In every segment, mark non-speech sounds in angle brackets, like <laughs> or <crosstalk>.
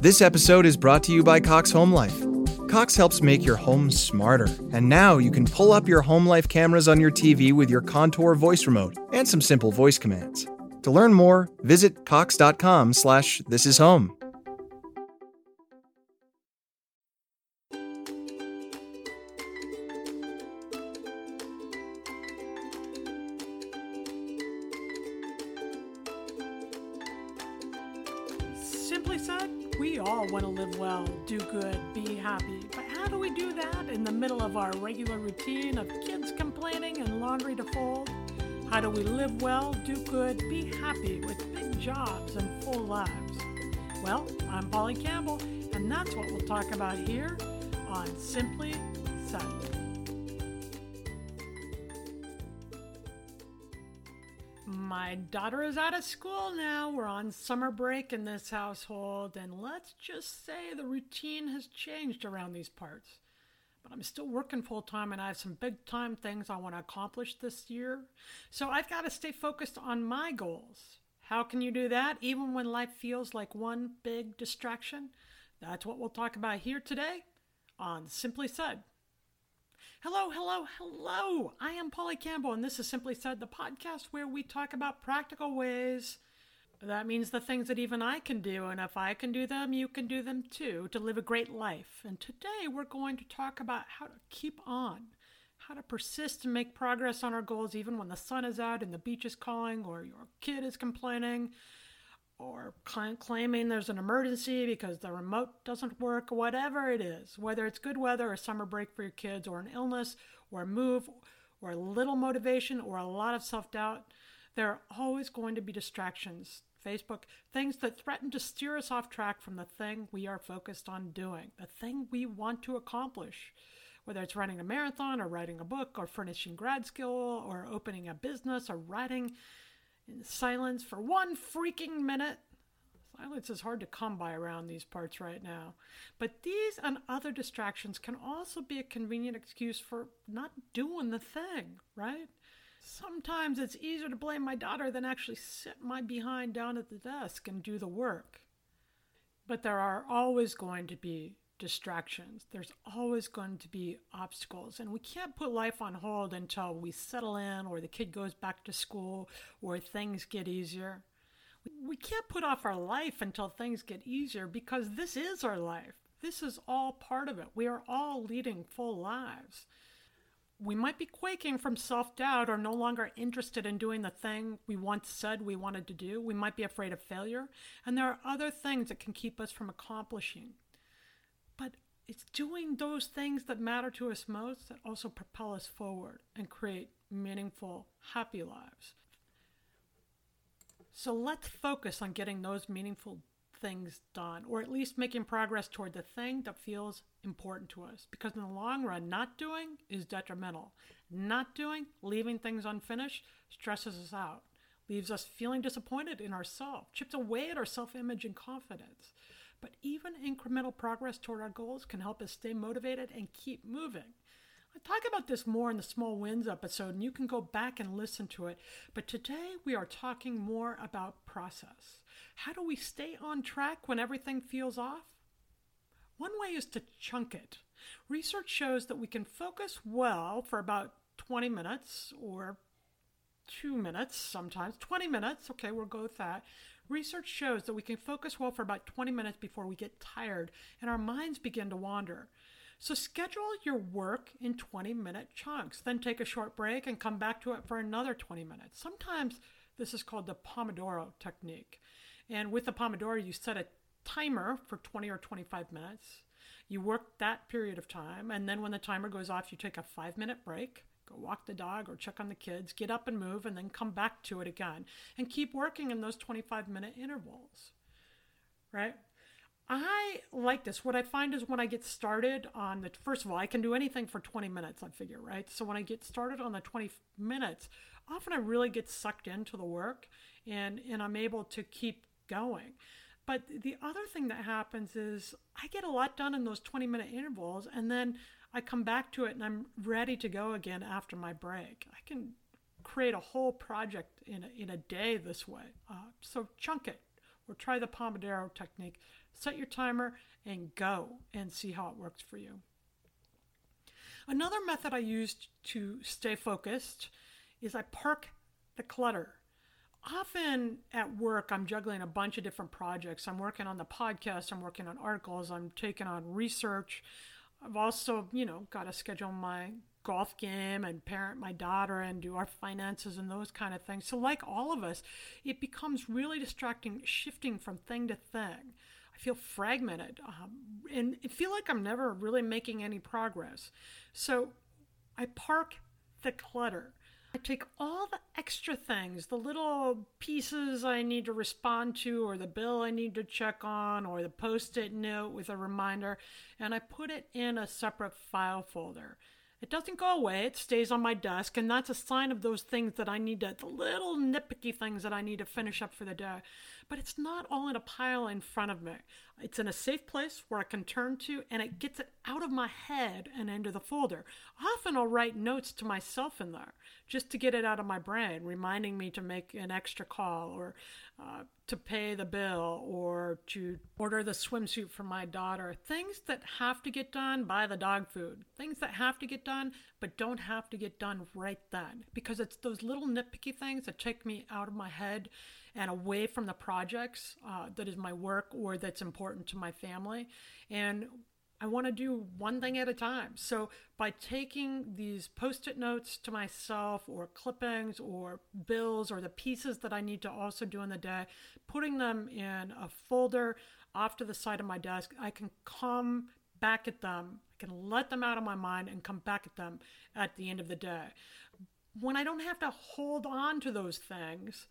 This episode is brought to you by Cox Home Life. Cox helps make your home smarter, and now you can pull up your home life cameras on your TV with your Contour voice remote and some simple voice commands. To learn more, visit cox.com slash this is home. To fold? How do we live well, do good, be happy with big jobs and full lives? Well, I'm Polly Campbell, and that's what we'll talk about here on Simply Sunday. My daughter is out of school now. We're on summer break in this household, and let's just say the routine has changed around these parts. But I'm still working full time, and I have some big time things I want to accomplish this year. So I've got to stay focused on my goals. How can you do that even when life feels like one big distraction? That's what we'll talk about here today on Simply Said. Hello, hello, hello. I am Polly Campbell, and this is Simply Said, the podcast where we talk about practical ways. That means the things that even I can do, and if I can do them, you can do them too, to live a great life. And today we're going to talk about how to keep on, how to persist and make progress on our goals even when the sun is out and the beach is calling, or your kid is complaining, or cl- claiming there's an emergency because the remote doesn't work, or whatever it is, whether it's good weather or summer break for your kids, or an illness, or a move, or a little motivation, or a lot of self doubt, there are always going to be distractions. Facebook, things that threaten to steer us off track from the thing we are focused on doing, the thing we want to accomplish. Whether it's running a marathon, or writing a book, or finishing grad school, or opening a business, or writing in silence for one freaking minute. Silence is hard to come by around these parts right now. But these and other distractions can also be a convenient excuse for not doing the thing, right? Sometimes it's easier to blame my daughter than actually sit my behind down at the desk and do the work. But there are always going to be distractions. There's always going to be obstacles. And we can't put life on hold until we settle in or the kid goes back to school or things get easier. We can't put off our life until things get easier because this is our life. This is all part of it. We are all leading full lives. We might be quaking from self doubt or no longer interested in doing the thing we once said we wanted to do. We might be afraid of failure. And there are other things that can keep us from accomplishing. But it's doing those things that matter to us most that also propel us forward and create meaningful, happy lives. So let's focus on getting those meaningful things done, or at least making progress toward the thing that feels important to us. Because in the long run, not doing is detrimental. Not doing, leaving things unfinished, stresses us out, leaves us feeling disappointed in ourselves, chips away at our self image and confidence. But even incremental progress toward our goals can help us stay motivated and keep moving. I talk about this more in the Small Wins episode, and you can go back and listen to it. But today we are talking more about process. How do we stay on track when everything feels off? One way is to chunk it. Research shows that we can focus well for about 20 minutes or two minutes sometimes, 20 minutes, okay, we'll go with that. Research shows that we can focus well for about 20 minutes before we get tired and our minds begin to wander. So schedule your work in 20 minute chunks, then take a short break and come back to it for another 20 minutes. Sometimes this is called the Pomodoro technique. And with the Pomodoro, you set a timer for 20 or 25 minutes. You work that period of time, and then when the timer goes off, you take a five minute break, go walk the dog or check on the kids, get up and move, and then come back to it again. And keep working in those 25 minute intervals, right? I like this. What I find is when I get started on the first of all, I can do anything for 20 minutes, I figure, right? So when I get started on the 20 minutes, often I really get sucked into the work and and I'm able to keep going. But the other thing that happens is I get a lot done in those 20 minute intervals and then I come back to it and I'm ready to go again after my break. I can create a whole project in a, in a day this way. Uh, so chunk it or try the Pomodoro technique set your timer, and go and see how it works for you. Another method I used to stay focused is I park the clutter. Often at work, I'm juggling a bunch of different projects. I'm working on the podcast, I'm working on articles, I'm taking on research. I've also, you know, got to schedule my golf game and parent my daughter and do our finances and those kind of things. So, like all of us, it becomes really distracting, shifting from thing to thing I feel fragmented um, and I feel like I'm never really making any progress. So I park the clutter. I take all the extra things, the little pieces I need to respond to, or the bill I need to check on, or the post it note with a reminder, and I put it in a separate file folder. It doesn't go away, it stays on my desk, and that's a sign of those things that I need to, the little nitpicky things that I need to finish up for the day. But it's not all in a pile in front of me. It's in a safe place where I can turn to, and it gets it out of my head and into the folder. Often I'll write notes to myself in there just to get it out of my brain, reminding me to make an extra call or uh, to pay the bill or to order the swimsuit for my daughter. Things that have to get done, buy the dog food. Things that have to get done, but don't have to get done right then. Because it's those little nitpicky things that take me out of my head and away from the projects uh, that is my work or that's important to my family. And I want to do one thing at a time. So by taking these post it notes to myself, or clippings, or bills, or the pieces that I need to also do in the day, putting them in a folder off to the side of my desk, I can come back at them. I can let them out of my mind and come back at them at the end of the day. When I don't have to hold on to those things,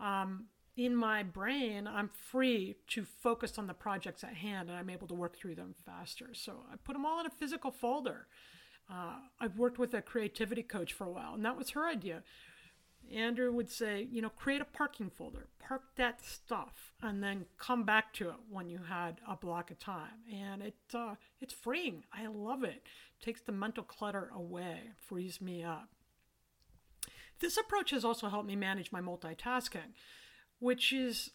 um, in my brain, I'm free to focus on the projects at hand and I'm able to work through them faster. So I put them all in a physical folder. Uh, I've worked with a creativity coach for a while, and that was her idea. Andrew would say, you know, create a parking folder, park that stuff, and then come back to it when you had a block of time. And it uh, it's freeing. I love it. it. Takes the mental clutter away, frees me up. This approach has also helped me manage my multitasking which is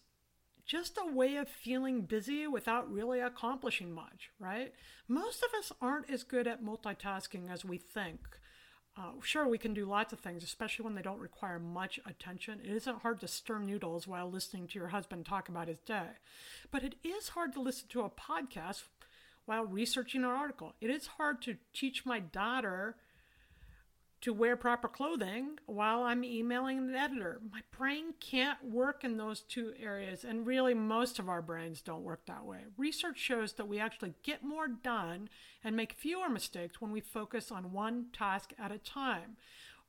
just a way of feeling busy without really accomplishing much, right? Most of us aren't as good at multitasking as we think. Uh, sure, we can do lots of things, especially when they don't require much attention. It isn't hard to stir noodles while listening to your husband talk about his day. But it is hard to listen to a podcast while researching an article. It is hard to teach my daughter to wear proper clothing while I'm emailing an editor. My brain can't work in those two areas, and really, most of our brains don't work that way. Research shows that we actually get more done and make fewer mistakes when we focus on one task at a time.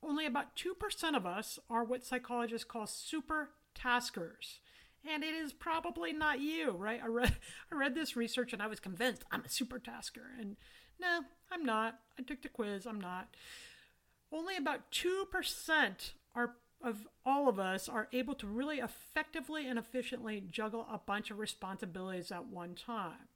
Only about 2% of us are what psychologists call super taskers. And it is probably not you, right? I read, <laughs> I read this research and I was convinced I'm a super tasker. And no, I'm not. I took the quiz, I'm not only about 2% are of all of us are able to really effectively and efficiently juggle a bunch of responsibilities at one time.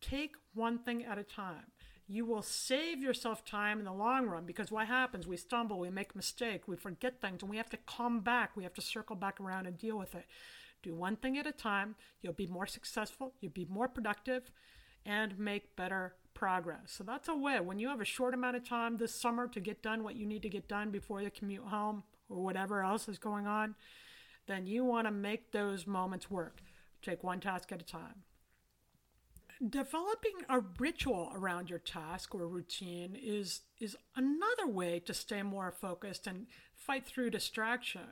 Take one thing at a time. You will save yourself time in the long run because what happens? We stumble, we make mistakes, we forget things, and we have to come back. We have to circle back around and deal with it. Do one thing at a time. You'll be more successful, you'll be more productive, and make better progress. So that's a way. When you have a short amount of time this summer to get done what you need to get done before you commute home or whatever else is going on, then you want to make those moments work. Take one task at a time. Developing a ritual around your task or routine is is another way to stay more focused and fight through distraction.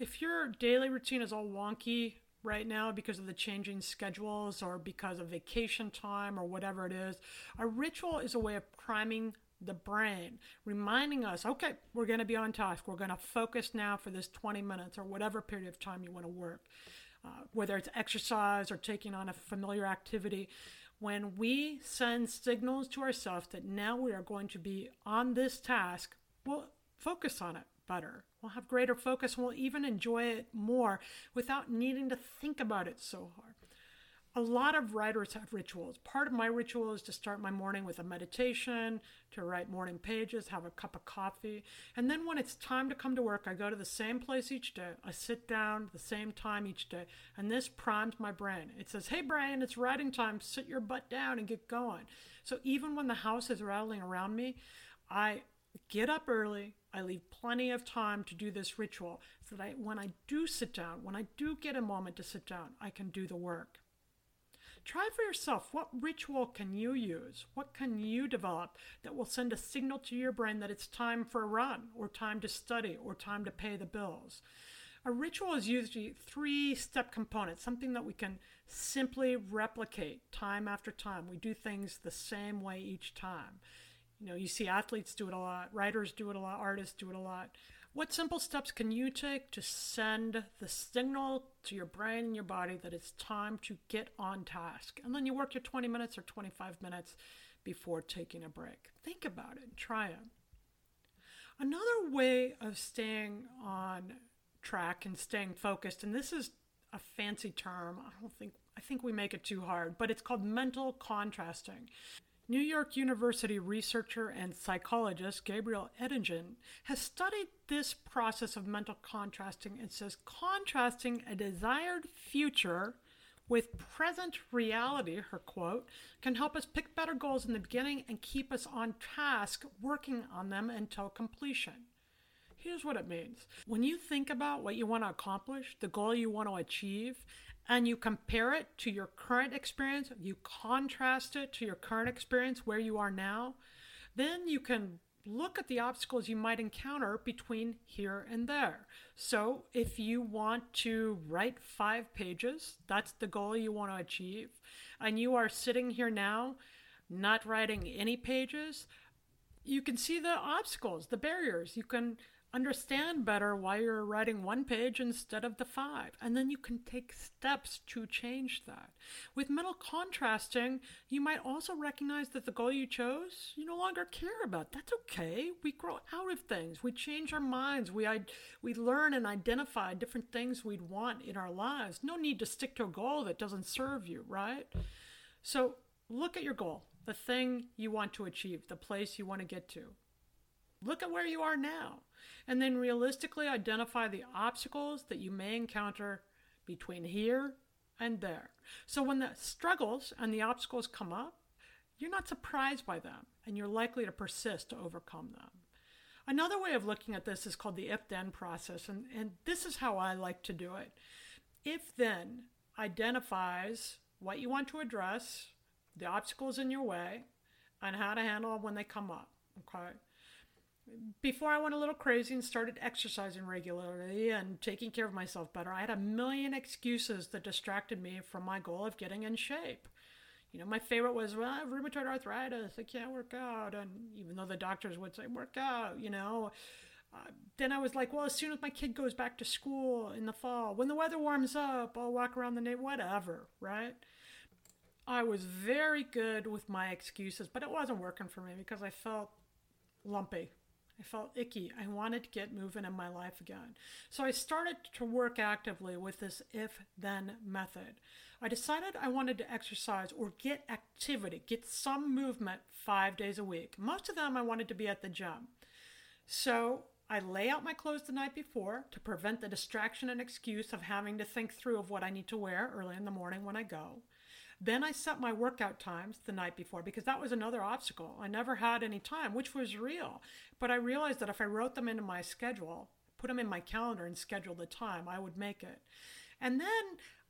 If your daily routine is all wonky right now because of the changing schedules or because of vacation time or whatever it is. A ritual is a way of priming the brain, reminding us, okay, we're going to be on task. We're going to focus now for this 20 minutes or whatever period of time you want to work. uh, whether it's exercise or taking on a familiar activity, when we send signals to ourselves that now we are going to be on this task, we'll focus on it better. We'll have greater focus and we'll even enjoy it more without needing to think about it so hard. A lot of writers have rituals. Part of my ritual is to start my morning with a meditation, to write morning pages, have a cup of coffee. And then when it's time to come to work, I go to the same place each day. I sit down the same time each day. And this primes my brain. It says, hey, Brian, it's writing time. Sit your butt down and get going. So even when the house is rattling around me, I get up early. I leave plenty of time to do this ritual so that I, when I do sit down, when I do get a moment to sit down, I can do the work. Try for yourself what ritual can you use? What can you develop that will send a signal to your brain that it's time for a run, or time to study, or time to pay the bills? A ritual is usually three step component, something that we can simply replicate time after time. We do things the same way each time. You know, you see athletes do it a lot, writers do it a lot, artists do it a lot. What simple steps can you take to send the signal to your brain and your body that it's time to get on task? And then you work your 20 minutes or 25 minutes before taking a break. Think about it and try it. Another way of staying on track and staying focused, and this is a fancy term, I don't think I think we make it too hard, but it's called mental contrasting. New York University researcher and psychologist Gabriel Oettingen has studied this process of mental contrasting and says contrasting a desired future with present reality, her quote, can help us pick better goals in the beginning and keep us on task working on them until completion. Here's what it means. When you think about what you want to accomplish, the goal you want to achieve, and you compare it to your current experience, you contrast it to your current experience where you are now, then you can look at the obstacles you might encounter between here and there. So, if you want to write five pages, that's the goal you want to achieve, and you are sitting here now not writing any pages, you can see the obstacles, the barriers. You can understand better why you're writing one page instead of the five. And then you can take steps to change that. With mental contrasting, you might also recognize that the goal you chose, you no longer care about. That's okay. We grow out of things. We change our minds. We we learn and identify different things we'd want in our lives. No need to stick to a goal that doesn't serve you, right? So, look at your goal, the thing you want to achieve, the place you want to get to. Look at where you are now and then realistically identify the obstacles that you may encounter between here and there. So when the struggles and the obstacles come up, you're not surprised by them and you're likely to persist to overcome them. Another way of looking at this is called the if then process, and, and this is how I like to do it. If then identifies what you want to address, the obstacles in your way, and how to handle them when they come up. Okay before I went a little crazy and started exercising regularly and taking care of myself better, I had a million excuses that distracted me from my goal of getting in shape. You know, my favorite was, well, I have rheumatoid arthritis. I can't work out. And even though the doctors would say, work out, you know, uh, then I was like, well, as soon as my kid goes back to school in the fall, when the weather warms up, I'll walk around the neighborhood, whatever, right? I was very good with my excuses, but it wasn't working for me because I felt lumpy. I felt icky. I wanted to get moving in my life again. So I started to work actively with this if then method. I decided I wanted to exercise or get activity, get some movement five days a week. Most of them I wanted to be at the gym. So I lay out my clothes the night before to prevent the distraction and excuse of having to think through of what I need to wear early in the morning when I go. Then I set my workout times the night before because that was another obstacle. I never had any time, which was real. But I realized that if I wrote them into my schedule, put them in my calendar and scheduled the time, I would make it. And then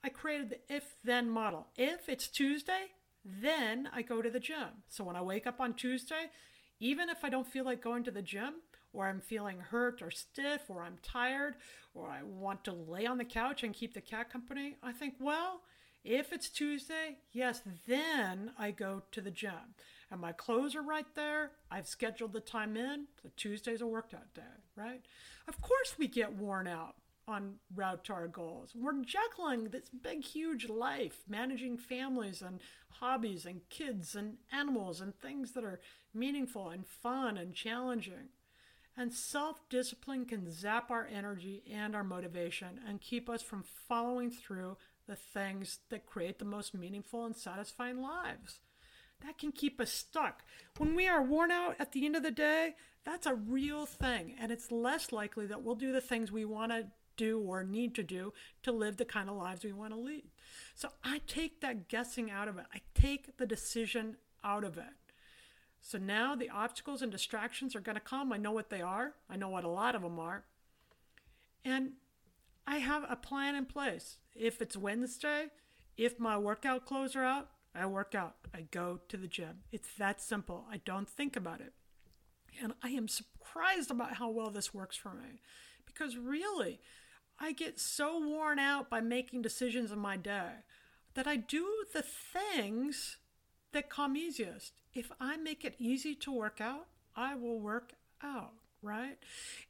I created the if then model. If it's Tuesday, then I go to the gym. So when I wake up on Tuesday, even if I don't feel like going to the gym, or I'm feeling hurt or stiff, or I'm tired, or I want to lay on the couch and keep the cat company, I think, well, if it's Tuesday, yes, then I go to the gym. And my clothes are right there. I've scheduled the time in. So Tuesday's a workout day, right? Of course, we get worn out. on route to our goals. We're juggling this big, huge life, managing families and hobbies and kids and animals and things that are meaningful and fun and challenging. And self discipline can zap our energy and our motivation and keep us from following through the things that create the most meaningful and satisfying lives. That can keep us stuck. When we are worn out at the end of the day, that's a real thing, and it's less likely that we'll do the things we want to do or need to do to live the kind of lives we want to lead. So I take that guessing out of it, I take the decision out of it. So now the obstacles and distractions are going to come. I know what they are, I know what a lot of them are. And I have a plan in place. If it's Wednesday, if my workout clothes are out, I work out. I go to the gym. It's that simple. I don't think about it. And I am surprised about how well this works for me. Because really, I get so worn out by making decisions in my day that I do the things that come easiest. If I make it easy to work out, I will work out, right?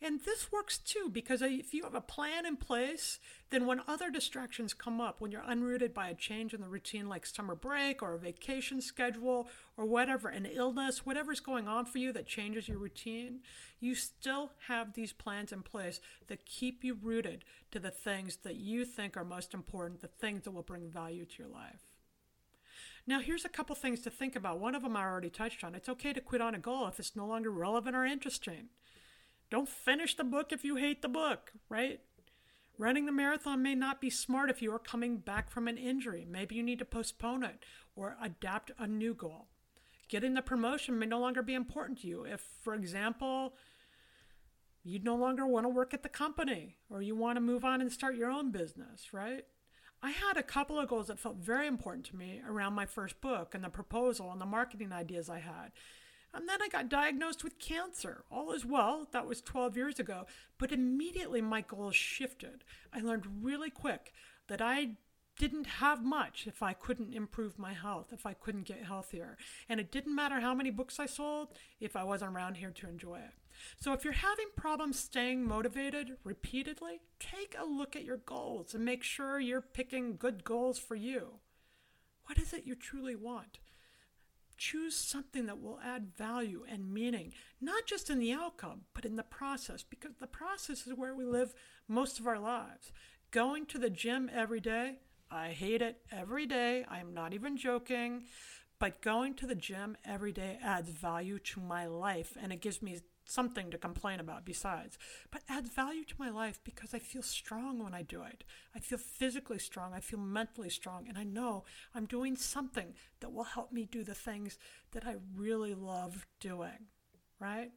And this works too because if you have a plan in place, then when other distractions come up, when you're unrooted by a change in the routine like summer break or a vacation schedule or whatever, an illness, whatever's going on for you that changes your routine, you still have these plans in place that keep you rooted to the things that you think are most important, the things that will bring value to your life. Now, here's a couple things to think about. One of them I already touched on. It's okay to quit on a goal if it's no longer relevant or interesting. Don't finish the book if you hate the book, right? Running the marathon may not be smart if you are coming back from an injury. Maybe you need to postpone it or adapt a new goal. Getting the promotion may no longer be important to you. If, for example, you no longer want to work at the company or you want to move on and start your own business, right? I had a couple of goals that felt very important to me around my first book and the proposal and the marketing ideas I had. And then I got diagnosed with cancer. All is well, that was 12 years ago. But immediately my goals shifted. I learned really quick that I didn't have much if I couldn't improve my health, if I couldn't get healthier. And it didn't matter how many books I sold if I wasn't around here to enjoy it. So if you're having problems staying motivated repeatedly, take a look at your goals and make sure you're picking good goals for you. What is it you truly want? Choose something that will add value and meaning, not just in the outcome, but in the process, because the process is where we live most of our lives. Going to the gym every day, I hate it every day. I am not even joking. But going to the gym every day adds value to my life and it gives me something to complain about besides, but adds value to my life because I feel strong when I do it. I feel physically strong, I feel mentally strong, and I know I'm doing something that will help me do the things that I really love doing, right?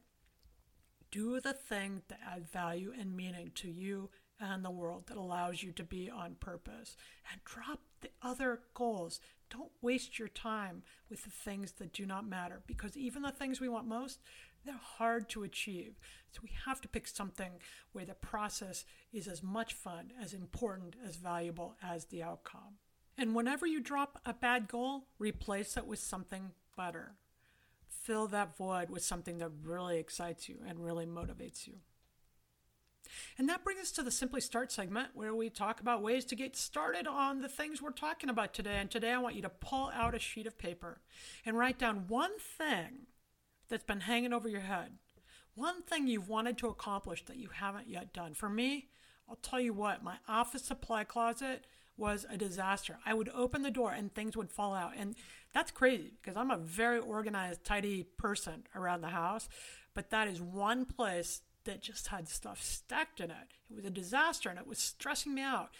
Do the thing that adds value and meaning to you and the world that allows you to be on purpose and drop the other goals. Don't waste your time with the things that do not matter because even the things we want most, they're hard to achieve. So we have to pick something where the process is as much fun, as important, as valuable as the outcome. And whenever you drop a bad goal, replace it with something better. Fill that void with something that really excites you and really motivates you. And that brings us to the Simply Start segment where we talk about ways to get started on the things we're talking about today. And today I want you to pull out a sheet of paper and write down one thing that's been hanging over your head. One thing you've wanted to accomplish that you haven't yet done. For me, I'll tell you what, my office supply closet was a disaster. I would open the door and things would fall out. And that's crazy because I'm a very organized, tidy person around the house. But that is one place that just had stuff stacked in it. It was a disaster and it was stressing me out.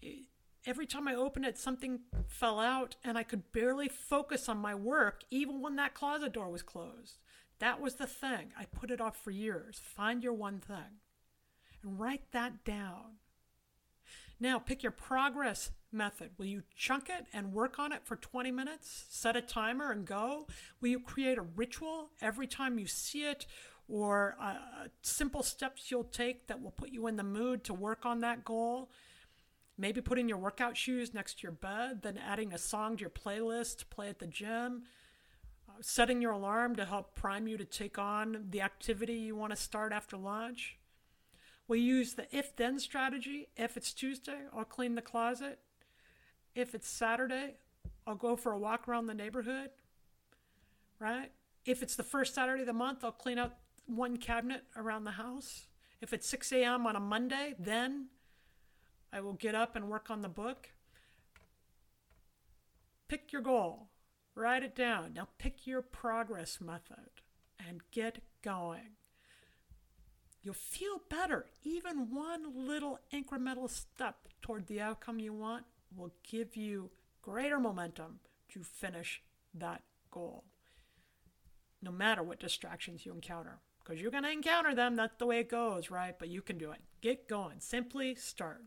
It, every time I opened it, something fell out and I could barely focus on my work, even when that closet door was closed. That was the thing. I put it off for years. Find your one thing and write that down. Now, pick your progress method. Will you chunk it and work on it for 20 minutes? Set a timer and go? Will you create a ritual every time you see it or uh, simple steps you'll take that will put you in the mood to work on that goal? Maybe putting your workout shoes next to your bed, then adding a song to your playlist to play at the gym, uh, setting your alarm to help prime you to take on the activity you want to start after lunch. We use the if then strategy. If it's Tuesday, I'll clean the closet. If it's Saturday, I'll go for a walk around the neighborhood. Right? If it's the first Saturday of the month, I'll clean out one cabinet around the house. If it's 6 a.m. on a Monday, then I will get up and work on the book. Pick your goal, write it down. Now pick your progress method and get going. You'll feel better. Even one little incremental step toward the outcome you want will give you greater momentum to finish that goal, no matter what distractions you encounter. Because you're going to encounter them. That's the way it goes, right? But you can do it. Get going. Simply start.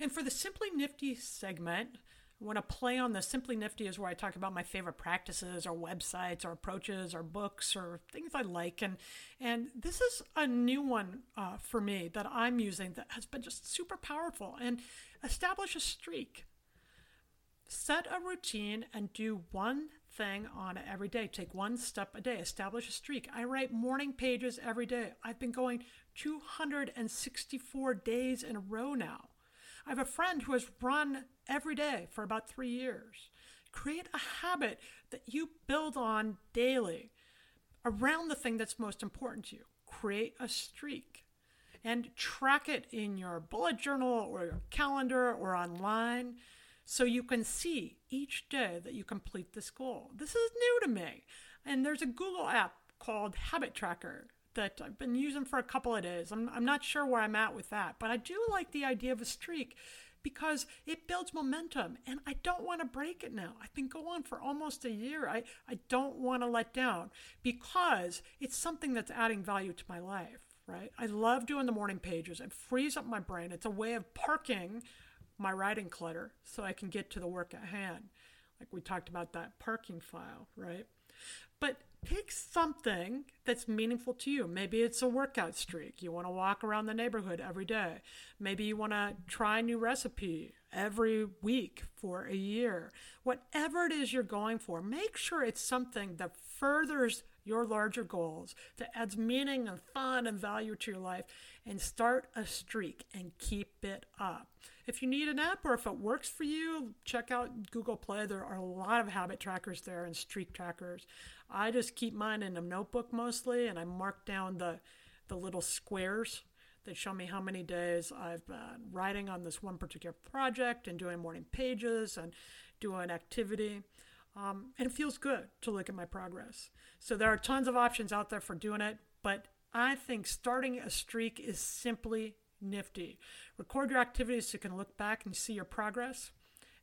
And for the Simply Nifty segment, I want to play on the Simply Nifty is where I talk about my favorite practices or websites or approaches or books or things I like. And, and this is a new one uh, for me that I'm using that has been just super powerful. And establish a streak. Set a routine and do one thing on it every day. Take one step a day. Establish a streak. I write morning pages every day. I've been going 264 days in a row now. I have a friend who has run every day for about three years. Create a habit that you build on daily around the thing that's most important to you. Create a streak and track it in your bullet journal or your calendar or online so you can see each day that you complete this goal. This is new to me. And there's a Google app called Habit Tracker that I've been using for a couple of days. I'm, I'm not sure where I'm at with that, but I do like the idea of a streak because it builds momentum and I don't want to break it now. I've been going for almost a year. I, I don't want to let down because it's something that's adding value to my life, right? I love doing the morning pages. It frees up my brain. It's a way of parking my writing clutter so I can get to the work at hand. Like we talked about that parking file, right? But pick something that's meaningful to you. Maybe it's a workout streak. You want to walk around the neighborhood every day. Maybe you want to try a new recipe every week for a year. Whatever it is you're going for, make sure it's something that furthers your larger goals, that adds meaning and fun and value to your life, and start a streak and keep it up. If you need an app or if it works for you, check out Google Play. There are a lot of habit trackers there and streak trackers. I just keep mine in a notebook mostly, and I mark down the the little squares that show me how many days I've been writing on this one particular project and doing morning pages and doing activity. Um, and it feels good to look at my progress. So there are tons of options out there for doing it, but I think starting a streak is simply nifty. Record your activities so you can look back and see your progress,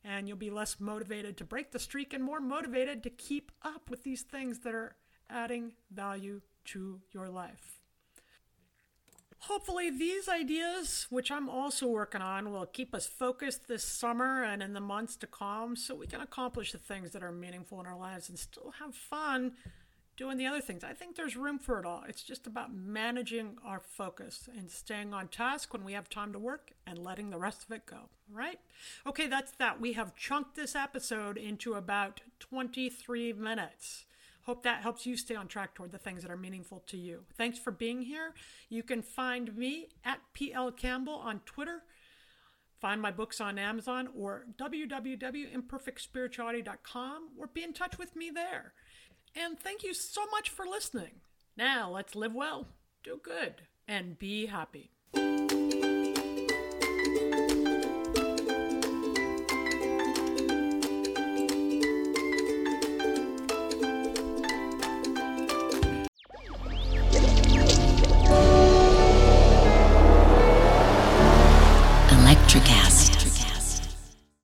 and you'll be less motivated to break the streak and more motivated to keep up with these things that are adding value to your life. Hopefully, these ideas, which I'm also working on, will keep us focused this summer and in the months to come so we can accomplish the things that are meaningful in our lives and still have fun doing the other things. I think there's room for it all. It's just about managing our focus and staying on task when we have time to work and letting the rest of it go. Right? Okay, that's that. We have chunked this episode into about 23 minutes. Hope that helps you stay on track toward the things that are meaningful to you. Thanks for being here. You can find me at PL Campbell on Twitter. Find my books on Amazon or www.imperfectspirituality.com or be in touch with me there. And thank you so much for listening. Now let's live well, do good, and be happy.